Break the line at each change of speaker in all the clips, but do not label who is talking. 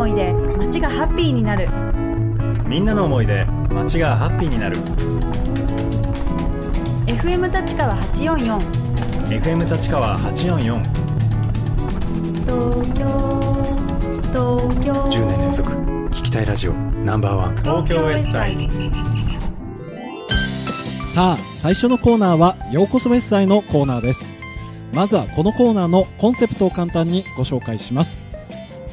思いで街がハッピーになる。
みんなの思いで街がハッピーになる。
FM 立川844
FM 立川844
東京東京。
10年連続。聞きたいラジオ。ナンバーワン。東京 S サイ。ド
さあ最初のコーナーはようこそウェッサイのコーナーです。まずはこのコーナーのコンセプトを簡単にご紹介します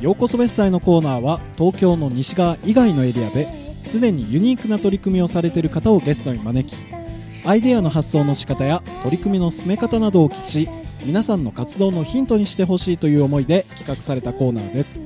ようこそウェッサイのコーナーは東京の西側以外のエリアですでにユニークな取り組みをされている方をゲストに招きアイデアの発想の仕方や取り組みの進め方などをお聞きし皆さんの活動のヒントにしてほしいという思いで企画されたコーナーです。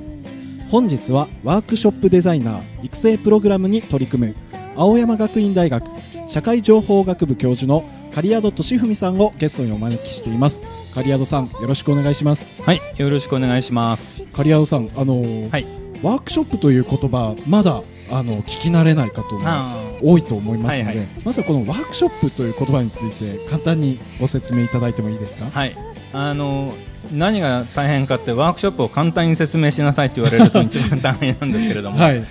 本日はワークショップデザイナー育成プログラムに取り組む青山学院大学社会情報学部教授の狩宿俊文さんをゲストにお招きしています。狩宿さんよろしくお願いします。
はい、よろしくお願いします。
狩宿さんあのー
はい。
ワークショップという言葉まだあの聞き慣れない方も
あ
多いと思いますので、
はいはい。
まずはこのワークショップという言葉について簡単にご説明いただいてもいいですか？
はい、あの何が大変かってワークショップを簡単に説明しなさいって言われると一番大変なんですけれども、
はい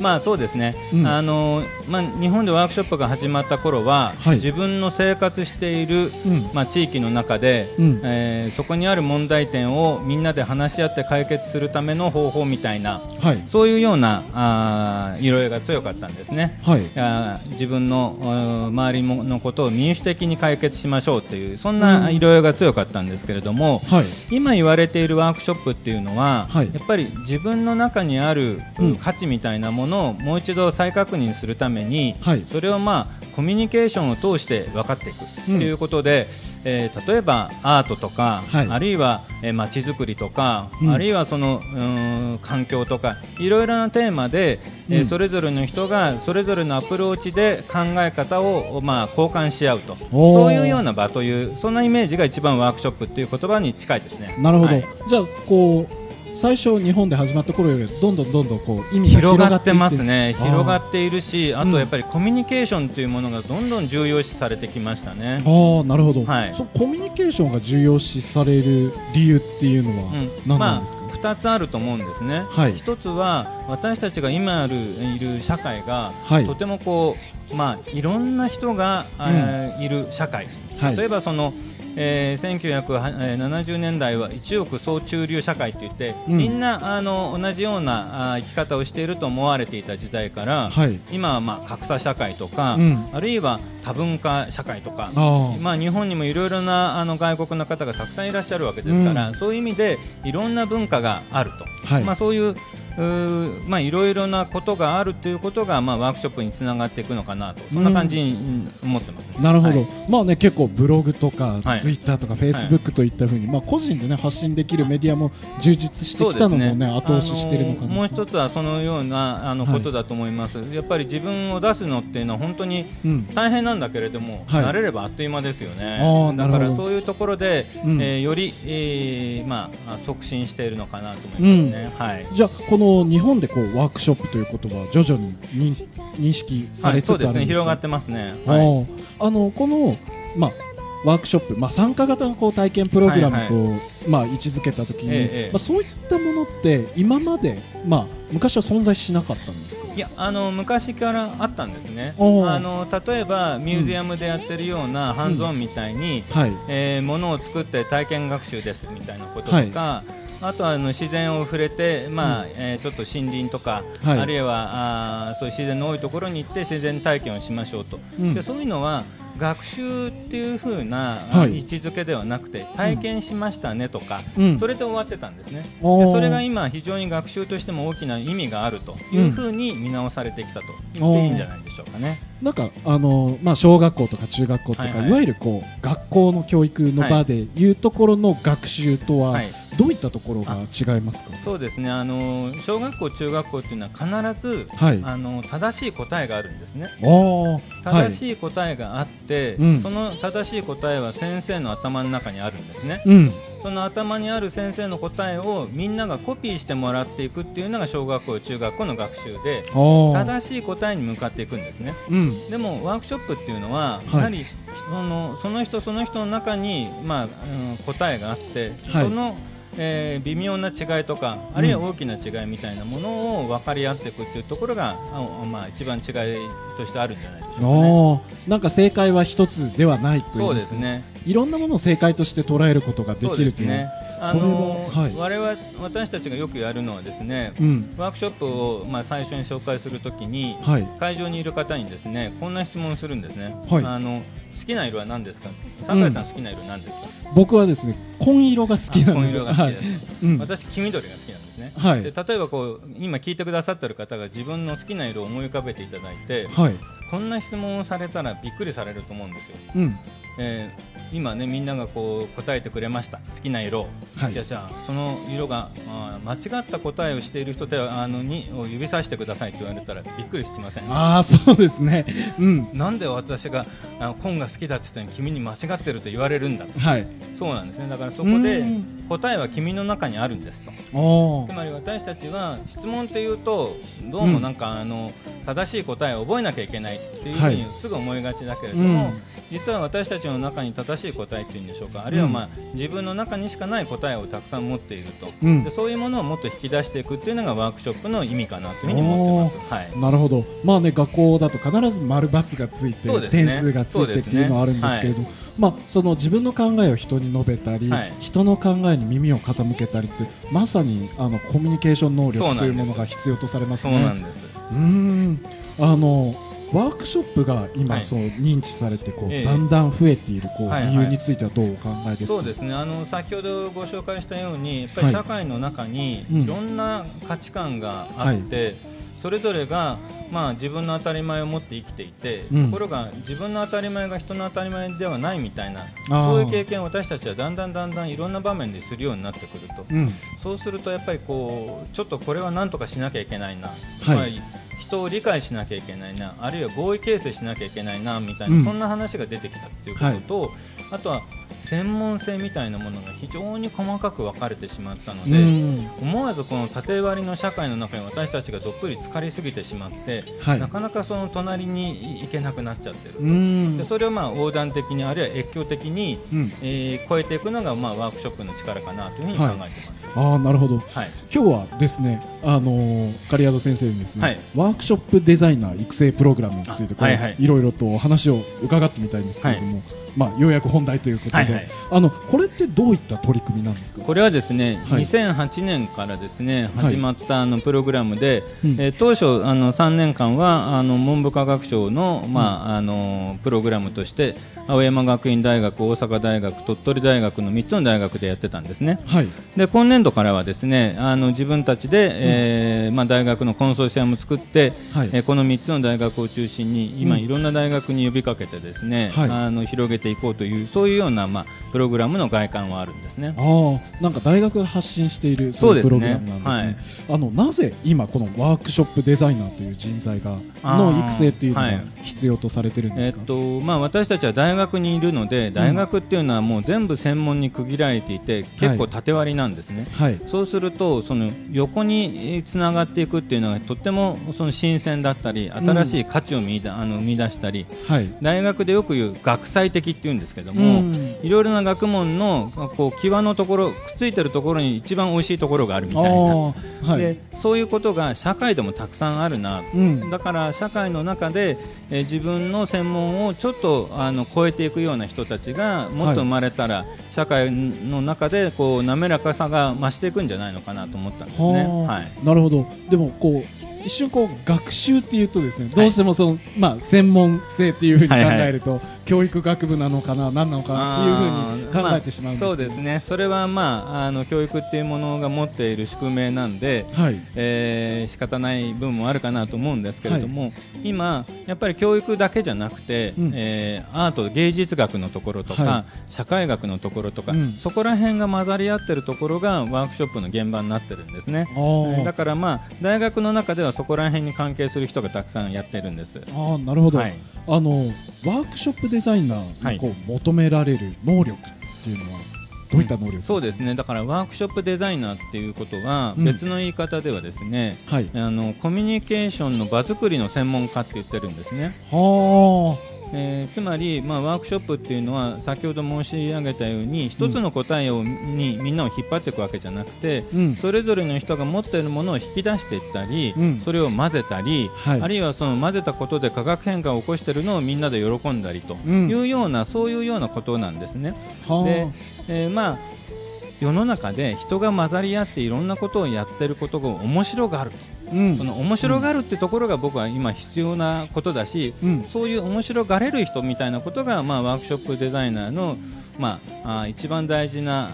まあそうですね。
うん。
あのまあ日本でワークショップが始まった頃は、
はい。
自分の生活している
うん。
まあ地域の中で、
うん。
えーそこにある問題点をみんなで話し合って解決するための方法みたいな
はい。
そういうようなあー色合いが強かったんですね。
はい。
あー自分のうん周りものことを民主的に解決しましょうというそんな色合いが強かったんですけれども、
はい。
今言われているワークショップっていうのは、
はい。
やっぱり自分の中にある、
うん。
価値みたいなものをもう一度再確認するために、
はい。
それをまあコミュニケーションを通して分かっていく。ということで、えー例えばアートとか、
はい。
あるいはえー街づくりとか、
うん。
あるいはそのうーん環境とかいろいろなテーマで、えー
うん。
それぞれの人がそれぞれのアプローチで考え方をまあ交換し合うと。そういうような場というそんなイメージが一番ワークショップっていう言葉に近いですね。
なるほど、
はい。
じゃあこう最初日本で始まった頃よりどんどんどんどんこう意味が
広がって
い
ますね。広がっている。しあ
うん
とやっぱりコミュニケーションというものがどんどん重要視されてきましたね。
ああなるほど、
はい。
そうコミュニケーションが重要視される理由っていうのは
うん。
何なんですか、
まあ、2つあると思うんですね、
はい。
一つは私たちが今あるいる社会が、
はい。
とてもこう、まあ、いろんな人が、えーいる社会、
はい。
例えばその、えー、1970年代は一億総中流社会といって、
うん。
みんなあの同じようなあー生き方をしていると思われていた時代から、
はい。
今はまあ格差社会とか、
うん。
あるいは多文化社会とか、まあ、日本にもいろいろなあの外国の方がたくさんいらっしゃるわけですから、
うん。
そういう意味でいろんな文化があると、
はい。
まあ、そういうまあ、いろいろなことがあるということが、まあ、ワークショップにつながっていくのかなとそんな感じにうん思ってます、ね
なるほど、
はい。
まあね結構ブログとか、
はい。
ツイッターとかフェイスブックといったふうに、まあ個人でね発信できるメディアも充実してきたのもね後押ししてるのかな
もう一つはそのようなあの
はい
ことだと思います、やっぱり自分を出すのっていうのは本当に
うん。
大変なんだけれども、
はい。
慣れればあっという間ですよね。
あ
だからそういうところで、
うん。
えーより、えーまあ、促進しているのかなと思いますね、はい。
じゃあこの日本でこうワークショップということは徐々に認認識さ
はい、
れつつ
そうですね
あるんですか、
広がってますね、
あ
はい。
ーあのこの、まあ、ワークショップ、まあ、参加型のこう体験プログラムと、まあ、位置づけたときに、
ええええ。
まあ、そういったものって今まで、まあ、昔は存在しなかったんですか？
いやあの昔からあったんですね。あの例えばミュージアムでやってるようなハンズオンみたいに、
はい。
えー、ものを作って体験学習ですみたいなこととか、あとはあの自然を触れて、まあえーちょっと森林とか、
はい。
あるいはあーそういう自然の多いところに行って自然体験をしましょうと、
うん。
でそういうのは学習っていう風な、
はい。
位置づけではなくて体験しましたねとか、
うん。
それで終わってたんですね。でそれが今非常に学習としても大きな意味があるという風に見直されてきたと言っていいんじゃないでしょうかね。
なんかあの、まあ、小学校とか中学校とか、いわゆるこう学校の教育の場でいうところの学習とは、
はい
どういったところが違いますか？
そうですね。あの小学校、中学校っていうのは必ず、
はい。
あの正しい答えがあるんですね。正しい答えがあって、
うん。
その正しい答えは先生の頭の中にあるんですね。
うん
その頭にある先生の答えをみんながコピーしてもらっていくっていうのが小学校、中学校の学習で正しい答えに向かっていくんですね。
うん。
でもワークショップっていうのは、
はい。
やはりそのその人その人の中に、まあうん、答えがあって、
はい。
そのえー微妙な違いとかあるいは大きな違いみたいなものを分かり合っていくっていうところが、あまあ、一番違いとしてあるんじゃないでしょうかね。
なんか正解は一つではないとい
そうう
んか
ですね
いろんなものを正解として捉えることができるという
ですね。あの
ははい
我々私たちがよくやるのはですね、
うん
ワークショップをまあ最初に紹介するときに、
はい
会場にいる方にですねこんな質問をするんですね。
はい
あの好きな色は何ですか？酒井さん好きな色何ですか？
僕はですね紺色が好きなん
紺
です
色が好きです。
はいうん
私黄緑が好きなんですね。
はい
で例えばこう今聞いてくださってる方が自分の好きな色を思い浮かべていただいて、
はい
こんな質問をされたらびっくりされると思うんですよ。
うん
えー今ねみんながこう答えてくれました。好きな色、
はい。
じゃあじゃあその色が、まあ、間違った答えをしている人ではあのにを指さしてくださいって言われたらびっくりしません？
ああそうですね。うん。
なんで私があ紺が好きだって言ったのに君に間違ってると言われるんだと。
はい。
そうなんですね。だからそこで
うん。
答えは君の中にあるんですと。つまり私たちは質問っていうとどうもなんかあの正しい答えを覚えなきゃいけないっていうふうにすぐ思いがちだけれども、
うん。
実は私たちの中に正しい答えっていうんでしょうか。あるいはまあ自分の中にしかない答えをたくさん持っていると、
うん。
でそういうものをもっと引き出していくっていうのがワークショップの意味かなというふうに思ってます。はい。
なるほど、まあね、学校だと必ず丸×がついて、
ね。
点数がついてっていうのはあるんですけれど、まあ、その自分の考えを人に述べたり、
はい。
人の考えに耳を傾けたりってまさにあのコミュニケーション能力というものが必要とされます
そう
ね。
なんです。
うーん。あのワークショップが今、
はい。
そう認知されてこう、
ええ。
だんだん増えているこう、
はいはい。
理由についてはどうお考えですか？
そうですね。あの先ほどご紹介したようにやっぱり
はい。
社会の中に
うん。
いろんな価値観があって、それぞれが、まあ、自分の当たり前を持って生きていて、
うん。
ところが自分の当たり前が人の当たり前ではないみたいなそういう経験を私たちはだんだんだんだんいろんな場面でするようになってくると、
うん。
そうするとやっぱりこうちょっとこれは何とかしなきゃいけないな、
はい。
つまり人を理解しなきゃいけないなあるいは合意形成しなきゃいけないなみたいな、
うん。
そんな話が出てきたっていうことと、あとは専門性みたいなものが非常に細かく分かれてしまったので、
うん。
思わずこの縦割りの社会の中に私たちがどっぷり浸かりすぎてしまって、
はい。
なかなかその隣に行けなくなっちゃってるでそれをまあ横断的にあるいは越境的に、
うん。
えー超えていくのがまあワークショップの力かなというふうに考えてます。
ああなるほど。
はい。
今日はですね、あのー、カリアド先生にですね、
はい。
ワークショップデザイナー育成プログラムについてこれ、
あはいはい。
いろいろとお話を伺ってみたいんですけれども、まあようやく本題ということで、
はいはい。
あのこれってどういった取り組みなんですか？
これはですね、
はい。
2008年からですね
はい。
始まったあのプログラムで、
うん。
えー当初あの3年間はあの文部科学省のまああのプログラムとして青山学院大学、大阪大学、鳥取大学の3つの大学でやってたんですね。
はい、
で今年度からはですねあの自分たちで、えーまあ、大学のコンソーシアムを作って、
はい。
えーこの3つの大学を中心に今、
うん。
いろんな大学に呼びかけてですね、
はい。
あの広げていこうというそういうような、まあ、プログラムの外観はあるんですね。
ああなんか大学が発信している
そうですね。
プログラムなんですね。あのなぜ今このワークショップデザイナーという人材がの育成っていうのが
はい。
必要とされてるんですか？
えっとまあ、私たちは大学にいるので大学っていうのはもう全部専門に区切られていて、結構縦割りなんですね。
はい、
そうするとその横につながっていくっていうのがとってもその新鮮だったり新しい価値を見だ、あの生み出したり
はい、
大学でよく言う学際的っていうんですけども、
うん。
いろいろな学問のこう際のところくっついてるところに一番美味しいところがあるみたいな。
はい、
でそういうことが社会でもたくさんあるな、
うん。
だから社会の中で、えー自分の専門をちょっとあの超えていくような人たちがもっと生まれたら、社会の中でこう滑らかさが増していくんじゃないのかなと思ったんですね。
はあ。
はい
なるほど。でもこう一瞬こう学習っていうとですねどうしてもその、まあ専門性っていうふうに考えると、教育学部なのかな何なのかなっていうふうに考えてしまうんですけど、
そうですね。それは、まあ、あの教育っていうものが持っている宿命なんで、
はい。
えー仕方ない部分もあるかなと思うんですけれども、今、やっぱり教育だけじゃなくて、
うん。
えーアート、芸術学のところとか、
は
社会学のところとか、
うん。
そこら辺が混ざり合ってるところがワークショップの現場になってるんですね。だから、まあ、大学の中ではそこら辺に関係する人がたくさんやってるんです。
あーなるほど、
はい。
あのワークショップデザイナーにこう、求められる能力っていうのはどういった能力ですか、
そうですね。だからワークショップデザイナーっていうことは、
うん。
別の言い方ではですね、
はい。
あのコミュニケーションの場作りの専門家って言ってるんですね。
はあ
えーつまり、まあ、ワークショップっていうのは先ほど申し上げたように一つの答えを、にみんなを引っ張っていくわけじゃなくて、
うん。
それぞれの人が持っているものを引き出していったり、
うん。
それを混ぜたり、
はい。
あるいはその混ぜたことで化学変化を起こしているのをみんなで喜んだりと
うん。
いうような、そういうようなことなんですね。
はあ。
で、えーまあ世の中で人が混ざり合っていろんなことをやってることが面白がる、
うん。
その面白がるってところが僕は今必要なことだし、
うん。
そういう面白がれる人みたいなことが、まあ、ワークショップデザイナーの、まあ、あー一番大事な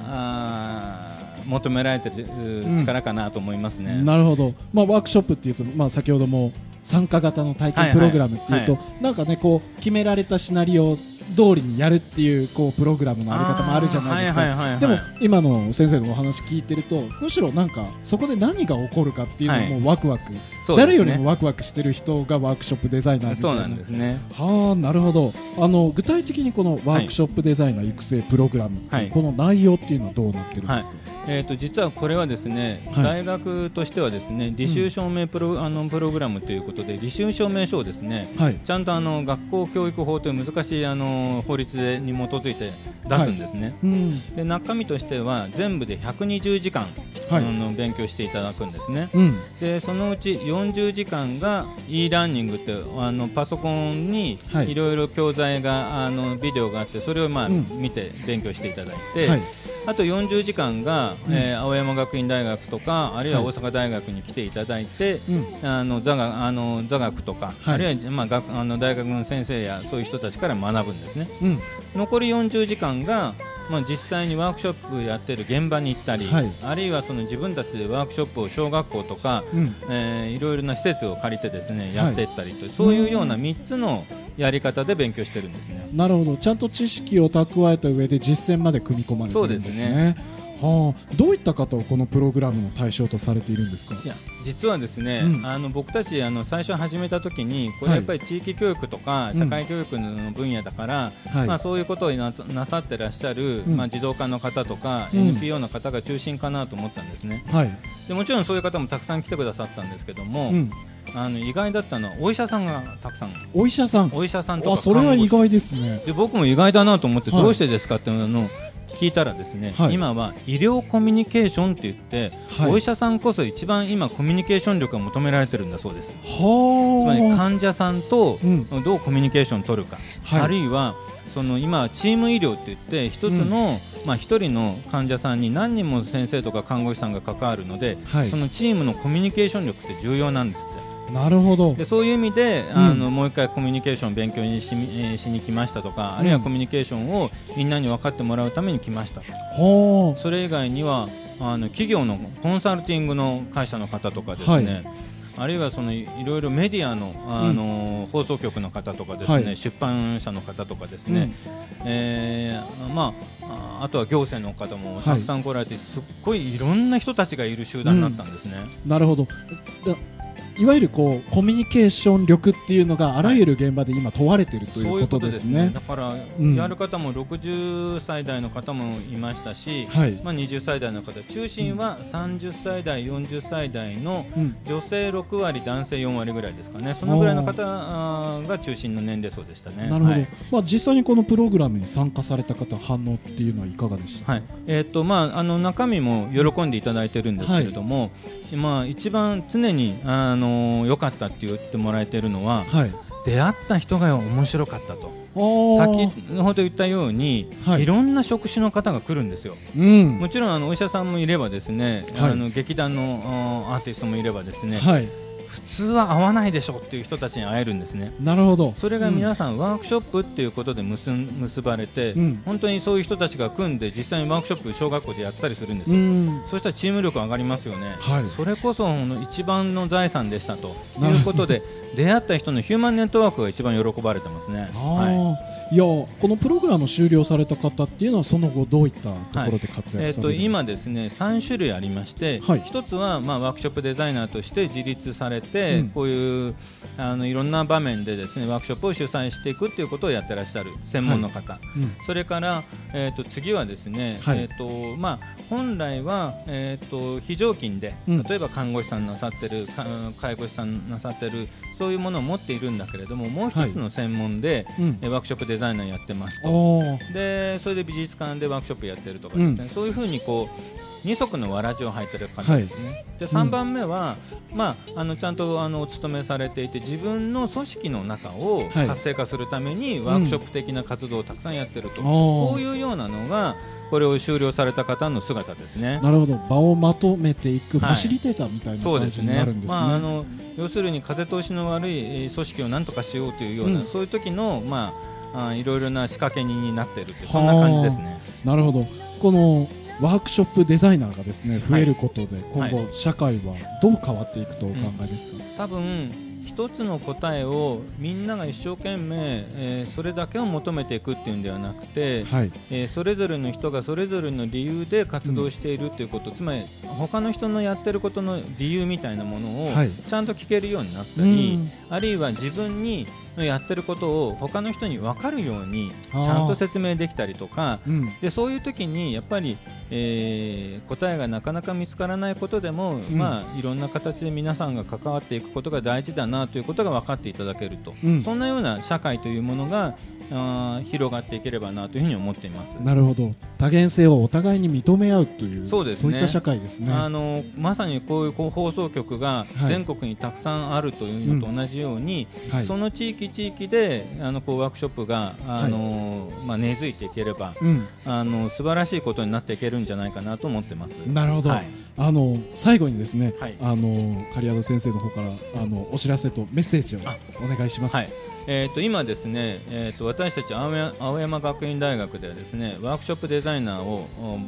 求められてるう
うん。
力かなと思いますね。
なるほど、まあ、ワークショップっていうと、まあ、先ほども参加型の体験プログラムっていうと、
はい。
なんかねこう決められたシナリオ通りにやるっていうこうプログラムのあり方もあるじゃないですか、でも今の先生のお話聞いてるとむしろなんかそこで何が起こるかっていうのもワクワク、
そうですね。
誰よりもワクワクしてる人がワークショップデザイナーみたい
そうなんですね。
はあなるほど。あの具体的にこのワークショップデザイナー育成プログラム、
はい。
この内容っていうのはどうなってるんですか、
えー、と実はこれはですね、
はい。
大学としてはですね履修証明プロ,、あのプログラムということで履修証明書をですね
はい。
ちゃんとあの学校教育法という難しいあの法律でに基づいて出すんですね、
うん。
で中身としては全部で120時間、
はい
あの勉強していただくんですね。
うん。
でそのうち40時間が e ラーニングってあのパソコンに
はい。
いろいろ教材があのビデオがあってそれをまあ、
うん。
見て勉強していただいて、
はい。
あと40時間が、
うん。
えー青山学院大学とかあるいは
はい。
大阪大学に来ていただいて、
うん。
あの座学あの座学とか、
はい。
あるいは、まあ、学あの大学の先生やそういう人たちから学ぶんですね。
うん。
残り40時間が、まあ、実際にワークショップやってる現場に行ったり、
はい。
あるいはその自分たちでワークショップを小学校とか、
うん。
えーいろいろな施設を借りてですね
はい。
やっていったりと、そういうような3つのやり方で勉強してるんですね。
なるほど。ちゃんと知識を蓄えた上で実践まで組み込まれてるんですね。
そうですね。
はあ、どういった方をこのプログラムの対象とされているんですか？
いや実はですね、
うん。
あの僕たちあの最初始めた時にこれ
はい
やっぱり地域教育とか
うん。
社会教育の分野だから、
はい。
まあ、そういうことをなさってらっしゃる、
うん。
まあ、児童科の方とか、
うん。
NPO の方が中心かなと思ったんですね。
はい、
でもちろんそういう方もたくさん来てくださったんですけども、
うん、
あの意外だったのはお医者さんがたくさん。
お医者さん。
お医者さんとか
あそれは意外ですね。
で僕も意外だなと思って
はい。
どうしてですかっていうのを聞いたらですね、
はい。
今は医療コミュニケーションって言って、
はい。
お医者さんこそ一番今コミュニケーション力が求められてるんだそうです。つ
はあ。
まり患者さんと
うん。
どうコミュニケーションを取るか、
はい。
あるいはその今チーム医療って言って一つの、まあ一人の患者さん。に何人も先生とか看護師さんが関わるので、
はい
そのチームのコミュニケーション力って重要なんですって
なるほど。
でそういう意味で、あのもう一回コミュニケーションを勉強にし,、えーしに来ましたとか、あるいはコミュニケーションをみんなに分かってもらうために来ました
は
それ以外にはあの企業のコンサルティングの会社の方とかですね、
はい。
あるいはそのいいろいろメディアのあの、放送局の方とかですね、
はい。
出版社の方とかですね、えーまあああとは行政の方もたくさん来られて、すっごいいろんな人たちがいる集団になったんですね。
あなるほど。だいわゆるこうコミュニケーション力っていうのがあらゆる現場で今問われているとい。
そういううこと
でね
ですすね。だから、
ん。
やる方も60歳代の方もいましたし、
はい。
まあ、20歳代の方中心は30歳代、40歳代の
うん。
女性6割、男性4割ぐらいですかね、そのぐらいの方が中心の年齢層でしたね。
なるほど、
はい。
まあ、実際にこのプログラムに参加された方反応っていうのはいかがでした？
はい。えーっとまあ、あの中身も喜んでいただいてるんですけれども、まあ、一番常にあの良かったって言ってもらえてるのは
はい。
出会った人が面白かったと。
先
先ほど言ったように、
はい。
い、ろんな職種の方が来るんですよ。
うん。
もちろんあのお医者さんもいればですね、
はい。
あの劇団のアーティストもいればですね、
はい
普通は会わないでしょっていう人たちに会えるんですね。
なるほど。
それが皆さん、ワークショップっていうことで結ん結ばれて、
うん。
本当にそういう人たちが組んで実際にワークショップ小学校でやったりするんです
う
よ。
ん。
そうしたらチーム力上がりますよね、
はい。
それこそあの一番の財産でしたということで出会った人のヒューマンネットワークが一番喜ばれてますね。
あ
はい。
ーいやこのプログラムを終了された方っていうのはその後どういったところで活
えー、と
躍されるんですか、
今ですね3種類ありまして、
はい。
一つは、まあ、ワークショップデザイナーとして自立されて、
うん。
こういうあのいろんな場面でですねワークショップを主催していくっていうことをやってらっしゃる専門の方、
うん。
それから、えー、と次はですね、
はい。
えーとまあ、本来は、えー、と非常勤で、
うん。
例えば看護師さんなさってるか介護士さんなさってるそういうものを持っているんだけれどももう一つの専門で、
うん。
えーワークショップデザイナーやってますと。でそれで美術館でワークショップやってるとかですね、そういうふうにこう二足のわらじを履いてる方ですね、で3番目は、まあ、あのちゃんとあのお勤めされていて自分の組織の中を
はい。
活性化するためにワークショップ的な活動をたくさんやってると、
おー。
こういうようなのがこれを終了された方の姿ですね。
なるほど。場をまとめていくフ
はい。
ァシリテーターみたいな感じになるんですね。
まあ、あの要するに風通しの悪いえー組織を何とかしようというような、
うん。
そういう時の、まあ、あいろいろな仕掛け人になっているってそんな感じですね。
なるほど。このワークショップデザイナーがですね増えることで、今
は
後社会はどう変わっていくとお考えですか、
多分一つの答えをみんなが一生懸命、えーそれだけを求めていくっていうんではなくて、
はい。
えーそれぞれの人がそれぞれの理由で活動しているということ、つまり他の人のやってることの理由みたいなものを
はい。
ちゃんと聞けるようになった
う
り、
ん
あるいは自分にのやってることを他の人に分かるようにちゃんと説明できたりとか
うん。
でそういう時にやっぱり、えー答えがなかなか見つからないことでも、
ん。
まあ、いろんな形で皆さんが関わっていくことが大事だなということが分かっていただけると、
うん。
そんなような社会というものがあー広がっていければなというふうに思っています。
なるほど。多元性をお互いに認め合うという
そうですね。
いった社会ですね。
あのまさにこういう放送局が
はい。
全国にたくさんあるというのと同じように、
はい。
その地域地域であのこうワークショップがあの、まあ、根付いていければ
うん、
あの素晴らしいことになっていけるんじゃないかなと思ってます。
なるほど、
はい。
あの最後にですね、
はい。
あの狩宿先生の方からあのお知らせとメッセージを
あ
お願いします。
はいえー、と今ですね、えー、と私たち青山学院大学ではですねワークショップデザイナーを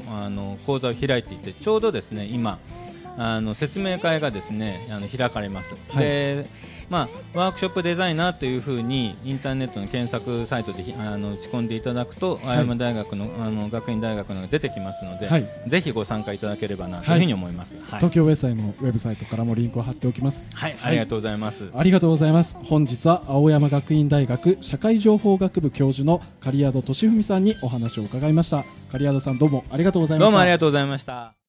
あの講座を開いていてちょうどですね今あの説明会がですねあの開かれます。
はい
でまあ、ワークショップデザイナーというふうにインターネットの検索サイトでひあの打ち込んでいただくと青山大学の,、あの学院大学のが出てきますので、
はい
ぜひご参加いただければなというふうに思います。はい
東京ウェブサイのウェブサイトからもリンクを貼っておきます。
はい、ありがとうございます。
ありがとうございます。本日は青山学院大学社会情報学部教授の狩宿俊文さんにお話を伺いました。狩宿さんどうもありがとうございました。
どうもありがとうございました。